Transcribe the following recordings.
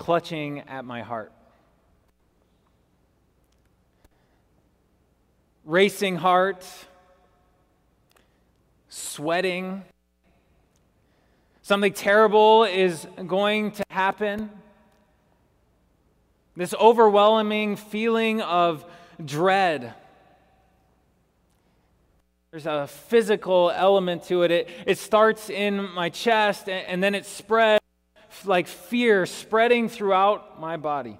clutching at my heart. Racing heart, sweating. Something terrible is going to happen. This overwhelming feeling of dread. There's a physical element to it. It, it starts in my chest and, and then it spreads like fear spreading throughout my body.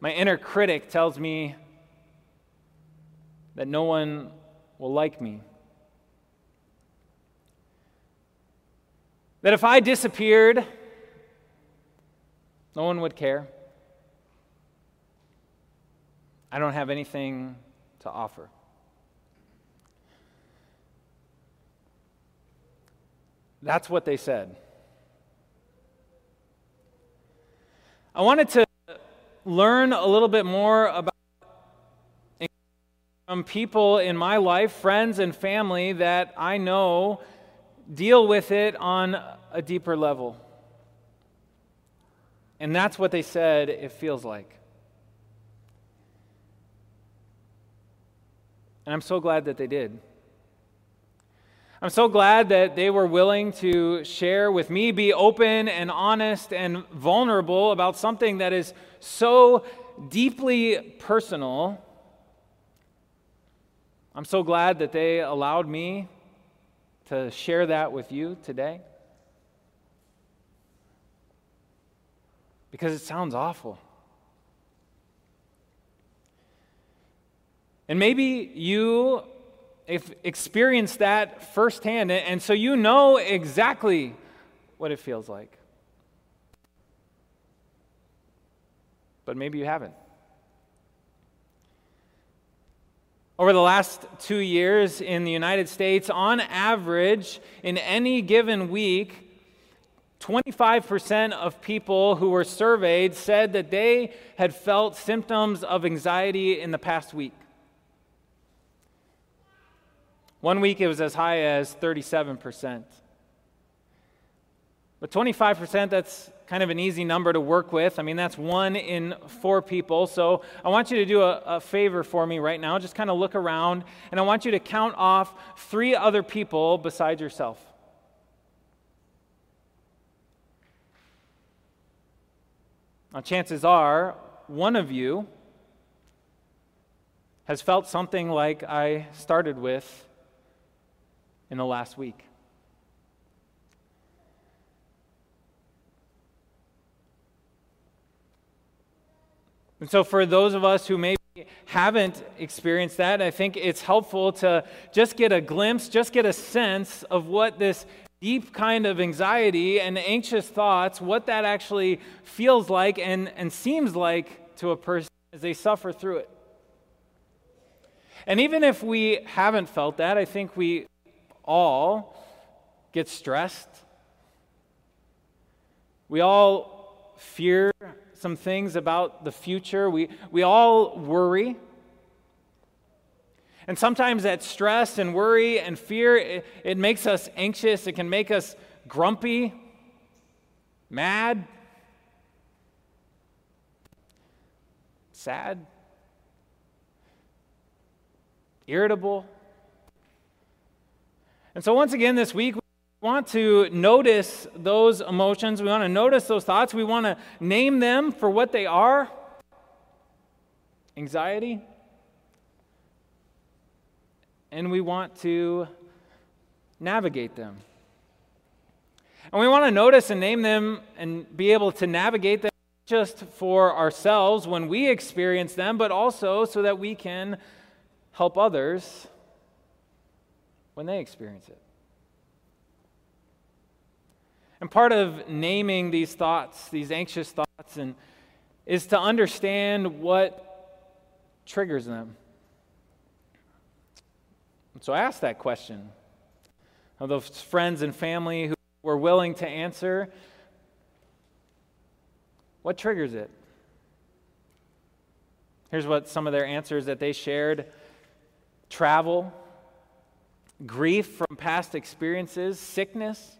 My inner critic tells me that no one will like me. That if I disappeared, no one would care. I don't have anything to offer. That's what they said. I wanted to learn a little bit more about from people in my life, friends and family that I know deal with it on a deeper level. And that's what they said it feels like. And I'm so glad that they did. I'm so glad that they were willing to share with me, be open and honest and vulnerable about something that is so deeply personal. I'm so glad that they allowed me to share that with you today. Because it sounds awful. And maybe you if experience that firsthand, and so you know exactly what it feels like. But maybe you haven't. Over the last two years in the United States, on average, in any given week, 25% of people who were surveyed said that they had felt symptoms of anxiety in the past week. One week it was as high as 37%. But 25%, that's kind of an easy number to work with. I mean, that's one in four people. So I want you to do a, a, favor for me right now. Just kind of look around, and I want you to count off three other people besides yourself. Now, chances are one of you has felt something like I started with in the last week. And so, for those of us who maybe haven't experienced that, I think it's helpful to just get a glimpse, just get a sense of what this deep kind of anxiety and anxious thoughts, what that actually feels like and, and seems like to a person as they suffer through it. And even if we haven't felt that, I think we all get stressed. We all fear some things about the future. We, we all worry. And sometimes that stress and worry and fear, it, it makes us anxious. It can make us grumpy, mad, sad, irritable. And so, once again, this week, we want to notice those emotions. We want to notice those thoughts. We want to name them for what they are anxiety. And we want to navigate them. And we want to notice and name them and be able to navigate them just for ourselves when we experience them, but also so that we can help others when they experience it. And part of naming these thoughts, these anxious thoughts, and, is to understand what triggers them. So I asked that question of those friends and family who were willing to answer what triggers it? Here's what some of their answers that they shared travel, grief from past experiences, sickness,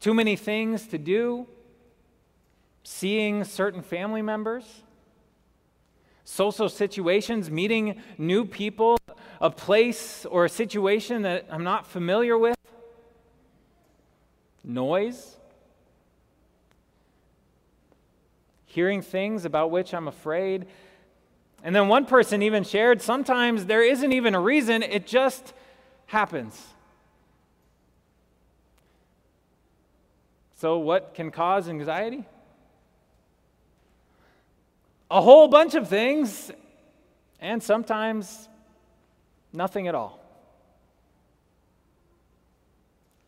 too many things to do, seeing certain family members, social situations, meeting new people, a place or a situation that I'm not familiar with, noise, hearing things about which I'm afraid. And then one person even shared sometimes there isn't even a reason, it just happens. So, what can cause anxiety? A whole bunch of things, and sometimes nothing at all.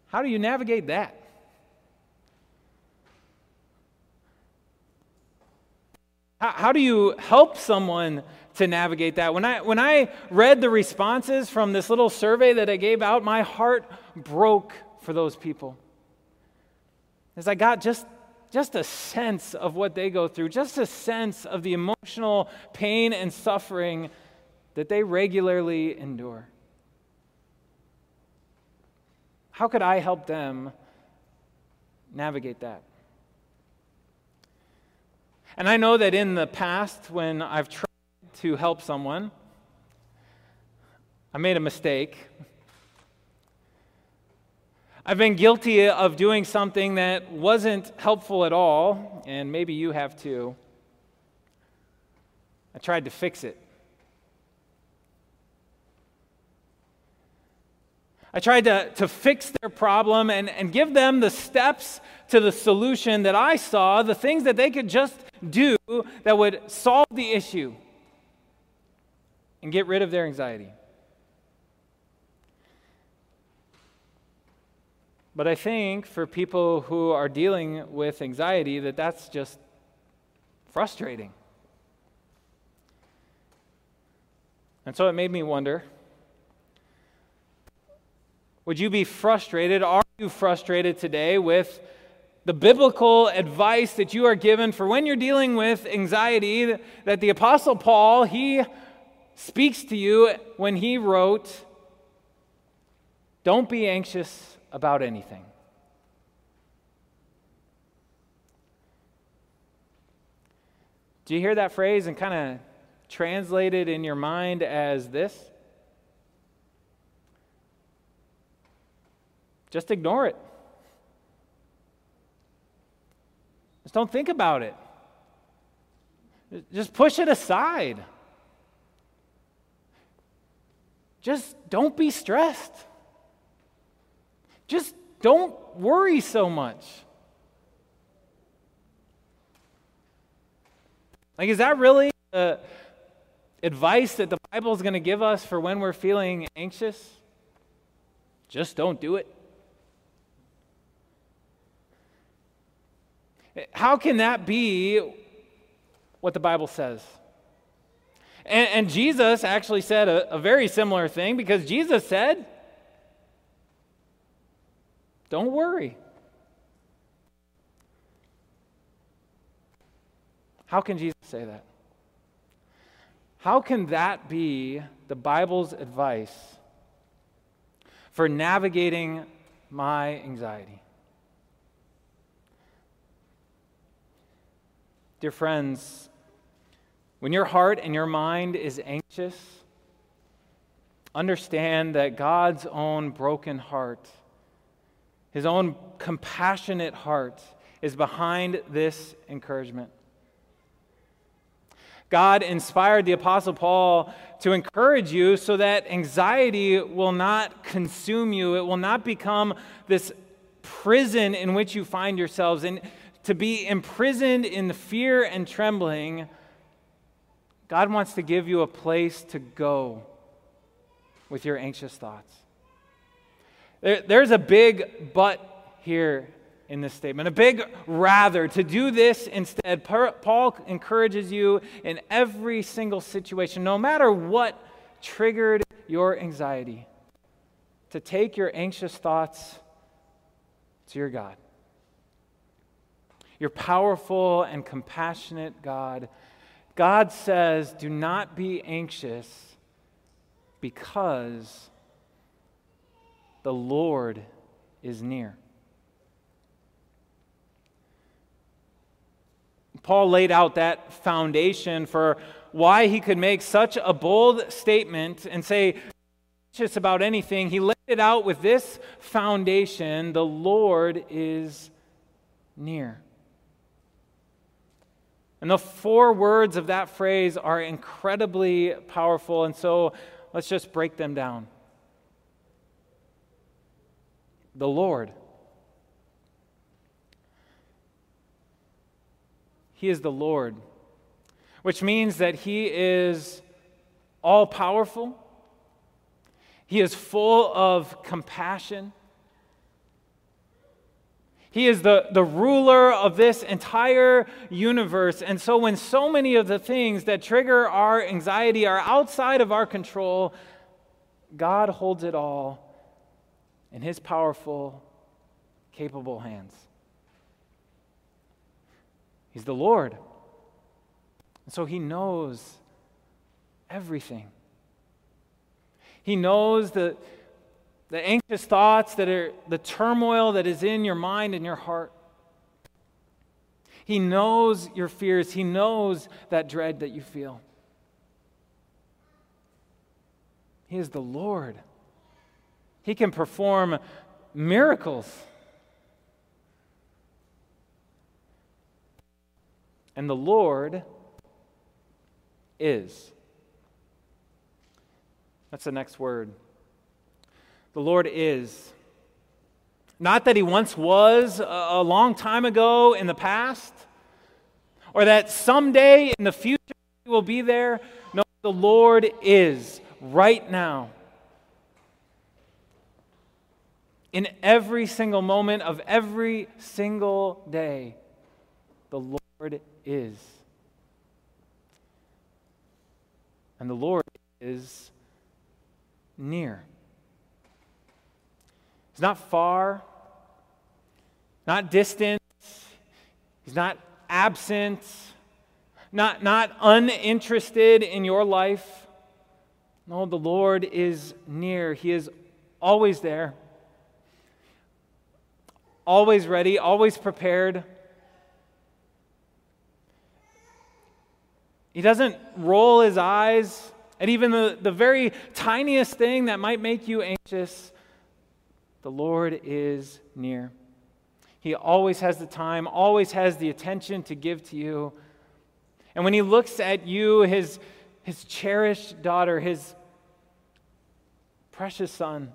How do you navigate that? How, do you help someone to navigate that? When I, when I read the responses from this little survey that I gave out, my heart broke for those people. As I got just, just a sense of what they go through, just a sense of the emotional pain and suffering that they regularly endure. How could I help them navigate that? And I know that in the past, when I've tried to help someone, I made a mistake. I've been guilty of doing something that wasn't helpful at all, and maybe you have too. I tried to fix it. I tried to, to fix their problem and, and give them the steps to the solution that I saw, the things that they could just do that would solve the issue and get rid of their anxiety. But I think for people who are dealing with anxiety that that's just frustrating. And so it made me wonder would you be frustrated? Are you frustrated today with the biblical advice that you are given for when you're dealing with anxiety that the apostle Paul he speaks to you when he wrote don't be anxious about anything. Do you hear that phrase and kind of translate it in your mind as this? Just ignore it. Just don't think about it. Just push it aside. Just don't be stressed. Just don't worry so much. Like, is that really the advice that the Bible is going to give us for when we're feeling anxious? Just don't do it. How can that be what the Bible says? And, and Jesus actually said a, a very similar thing because Jesus said, Don't worry. How can Jesus say that? How can that be the Bible's advice for navigating my anxiety? Dear friends, when your heart and your mind is anxious, understand that God's own broken heart, his own compassionate heart, is behind this encouragement. God inspired the Apostle Paul to encourage you so that anxiety will not consume you. It will not become this prison in which you find yourselves. And to be imprisoned in the fear and trembling, God wants to give you a place to go with your anxious thoughts. There, there's a big but here in this statement, a big rather. To do this instead, Paul encourages you in every single situation, no matter what triggered your anxiety, to take your anxious thoughts to your God your powerful and compassionate God. God says, do not be anxious because the Lord is near. Paul laid out that foundation for why he could make such a bold statement and say, anxious about anything. He laid it out with this foundation the Lord is near. And the four words of that phrase are incredibly powerful, and so let's just break them down. The Lord. He is the Lord, which means that He is all powerful, He is full of compassion. He is the, the ruler of this entire universe. And so, when so many of the things that trigger our anxiety are outside of our control, God holds it all in His powerful, capable hands. He's the Lord. And so he knows everything. He knows the, the anxious thoughts that are the turmoil that is in your mind and your heart. He knows your fears. He knows that dread that you feel. He is the Lord. He can perform miracles. And the Lord is. That's the next word. The Lord is. Not that he once was a long time ago in the past, or that someday in the future he will be there. No, the Lord is right now. In every single moment of every single day, the Lord is. And the Lord is near. He's not far, not distant, He's not absent, not, not uninterested in your life. No, the Lord is near. He is always there, always ready, always prepared. He doesn't roll his eyes at even the, the very tiniest thing that might make you anxious. The Lord is near. He always has the time, always has the attention to give to you. And when he looks at you, his, his cherished daughter, his precious son,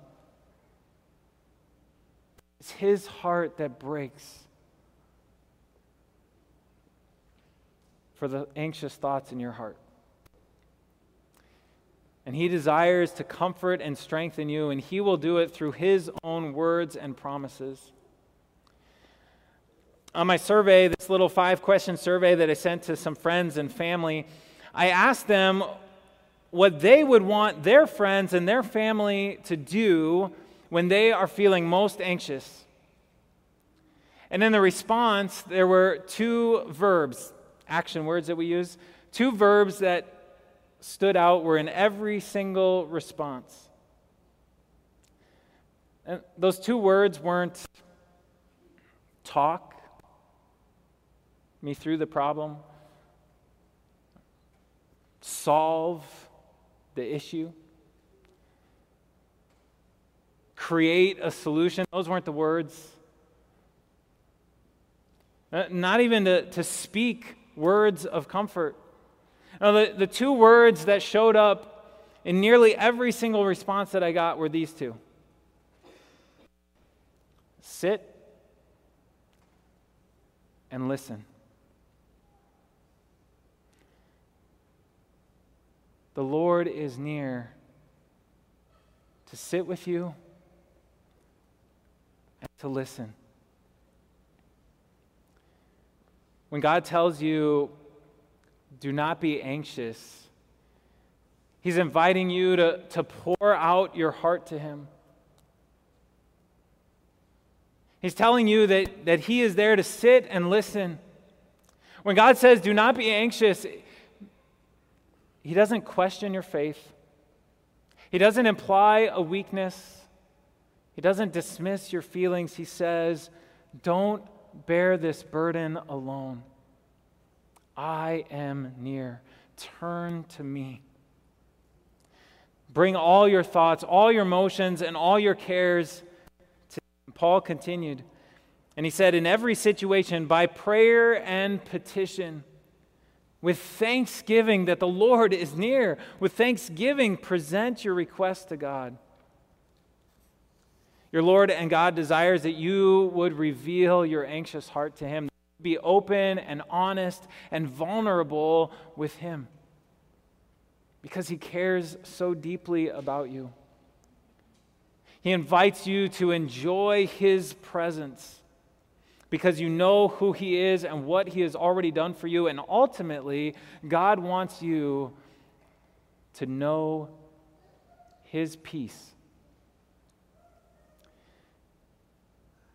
it's his heart that breaks for the anxious thoughts in your heart. And He desires to comfort and strengthen you, and He will do it through His own words and promises. On my survey, this little five question survey that I sent to some friends and family, I asked them what they would want their friends and their family to do when they are feeling most anxious. And in the response, there were two verbs action words that we use. Two verbs that stood out were in every single response. And those two words weren't talk me through the problem, solve the issue, create a solution. Those weren't the words. Uh, not even to, to speak words of comfort. Now, the, the two words that showed up in nearly every single response that I got were these two sit and listen. The Lord is near to sit with you and to listen. When God tells you, do not be anxious, He's inviting you to, to pour out your heart to Him. He's telling you that, that He is there to sit and listen. When God says, do not be anxious, He doesn't question your faith, He doesn't imply a weakness, He doesn't dismiss your feelings. He says, don't bear this burden alone. I am near. Turn to me. Bring all your thoughts, all your emotions, and all your cares to Paul continued. And he said, In every situation, by prayer and petition, with thanksgiving that the Lord is near, with thanksgiving, present your request to God. Your Lord and God desires that you would reveal your anxious heart to Him, be open and honest and vulnerable with Him because He cares so deeply about you. He invites you to enjoy His presence because you know who He is and what He has already done for you. And ultimately, God wants you to know His peace.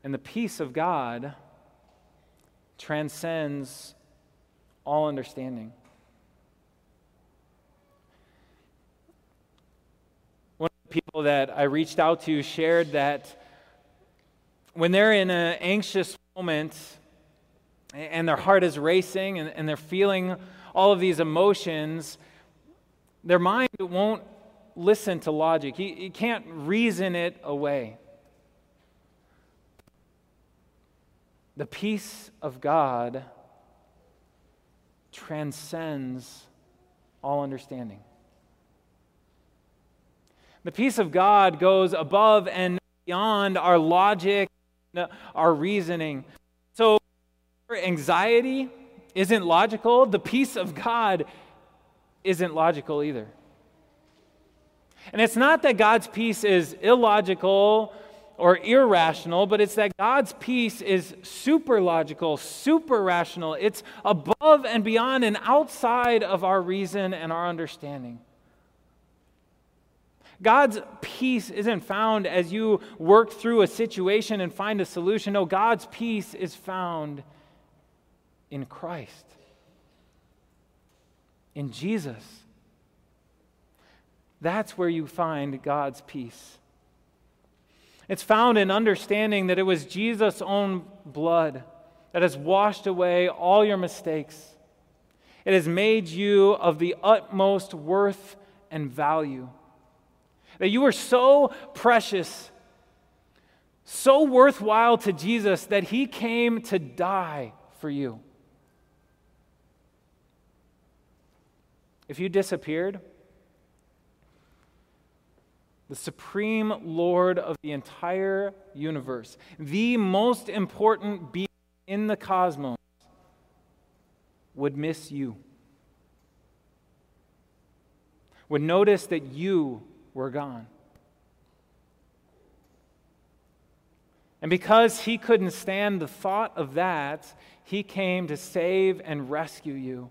And the peace of God transcends all understanding. One of the people that I reached out to shared that when they're in an anxious moment and their heart is racing and, and they're feeling all of these emotions, their mind won't listen to logic. You, you can't reason it away. The peace of God transcends all understanding. The peace of God goes above and beyond our logic, our reasoning. So, anxiety isn't logical. The peace of God isn't logical either. And it's not that God's peace is illogical or irrational, but it's that God's peace is super logical, super rational. It's above and beyond and outside of our reason and our understanding. God's peace isn't found as you work through a situation and find a solution. No, God's peace is found in Christ, in Jesus. That's where you find God's peace. It's found in understanding that it was Jesus' own blood that has washed away all your mistakes. It has made you of the utmost worth and value. That you are so precious, so worthwhile to Jesus that he came to die for you. If you disappeared, the supreme Lord of the entire universe, the most important being in the cosmos, would miss you, would notice that you were gone. And because he couldn't stand the thought of that, he came to save and rescue you.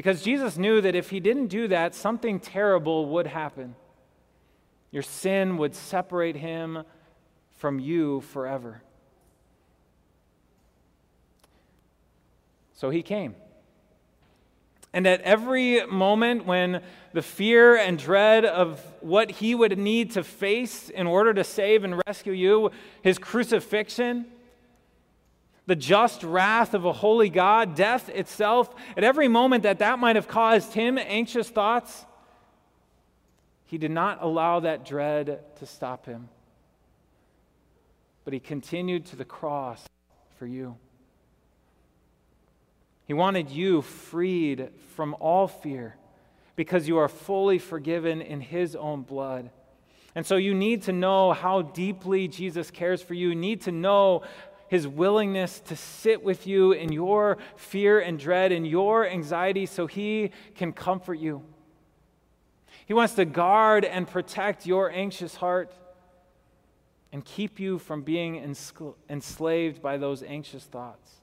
Because Jesus knew that if he didn't do that, something terrible would happen. Your sin would separate him from you forever. So he came. And at every moment when the fear and dread of what he would need to face in order to save and rescue you, his crucifixion, the just wrath of a holy God, death itself, at every moment that that might have caused him anxious thoughts, he did not allow that dread to stop him. But he continued to the cross for you. He wanted you freed from all fear because you are fully forgiven in his own blood. And so you need to know how deeply Jesus cares for you. You need to know his willingness to sit with you in your fear and dread and your anxiety so he can comfort you. He wants to guard and protect your anxious heart and keep you from being enslaved by those anxious thoughts.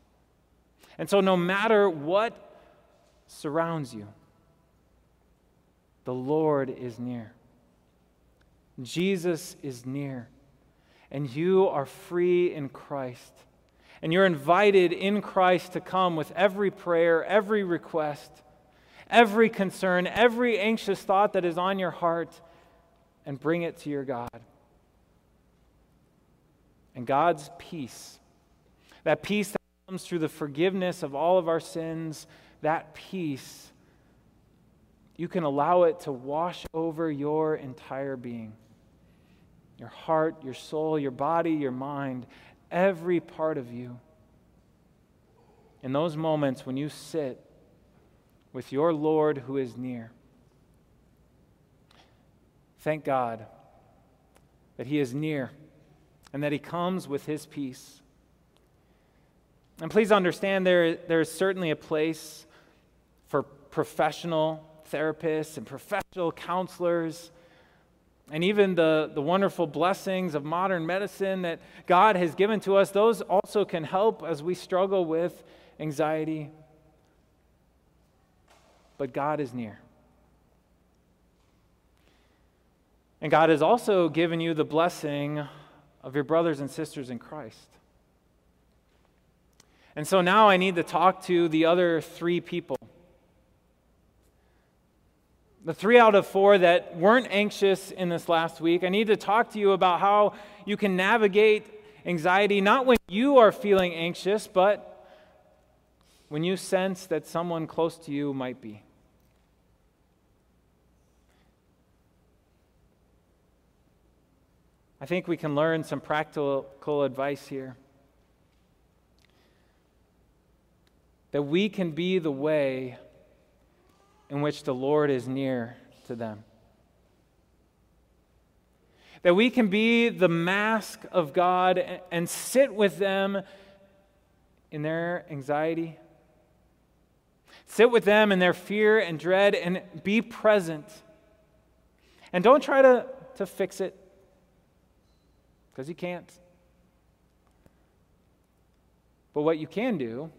And so, no matter what surrounds you, the Lord is near. Jesus is near and you are free in Christ. And you're invited in Christ to come with every prayer, every request, every concern, every anxious thought that is on your heart, and bring it to your God. And God's peace, that peace that comes through the forgiveness of all of our sins, that peace, you can allow it to wash over your entire being your heart, your soul, your body, your mind, every part of you. In those moments when you sit with your Lord who is near, thank God that He is near and that He comes with His peace. And please understand there, there is certainly a place for professional therapists and professional counselors and even the, the wonderful blessings of modern medicine that God has given to us, those also can help as we struggle with anxiety. But God is near. And God has also given you the blessing of your brothers and sisters in Christ. And so now I need to talk to the other three people. The three out of four that weren't anxious in this last week, I need to talk to you about how you can navigate anxiety, not when you are feeling anxious, but when you sense that someone close to you might be. I think we can learn some practical advice here. That we can be the way in which the Lord is near to them. That we can be the mask of God and sit with them in their anxiety, sit with them in their fear and dread, and be present. And don't try to, to fix it because you can't. But what you can do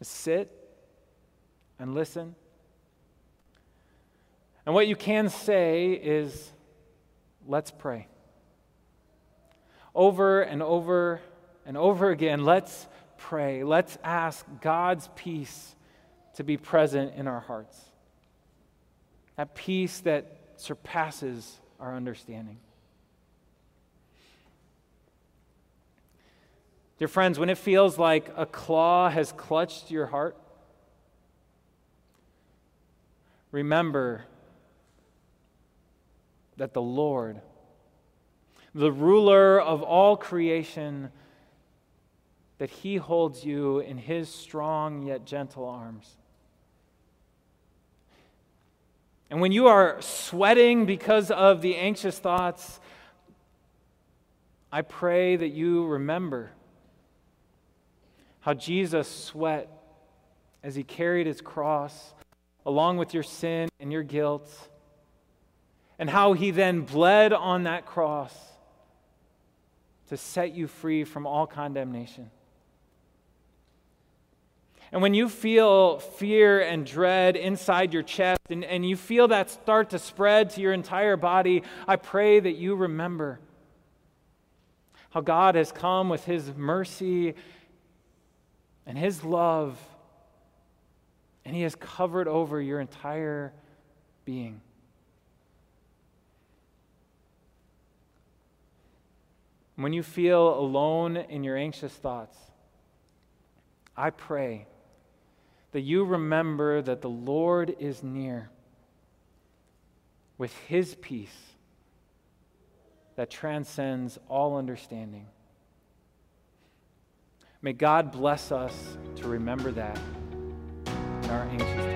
is sit and listen. And what you can say is, let's pray. Over and over and over again, let's pray. Let's ask God's peace to be present in our hearts. That peace that surpasses our understanding. Dear friends, when it feels like a claw has clutched your heart, remember that the Lord, the ruler of all creation, that he holds you in his strong yet gentle arms. And when you are sweating because of the anxious thoughts, I pray that you remember how Jesus sweat as he carried his cross along with your sin and your guilt, and how he then bled on that cross to set you free from all condemnation. And when you feel fear and dread inside your chest and, and you feel that start to spread to your entire body, I pray that you remember how God has come with his mercy and His love, and He has covered over your entire being. When you feel alone in your anxious thoughts, I pray that you remember that the Lord is near with His peace that transcends all understanding. May God bless us to remember that our anxious.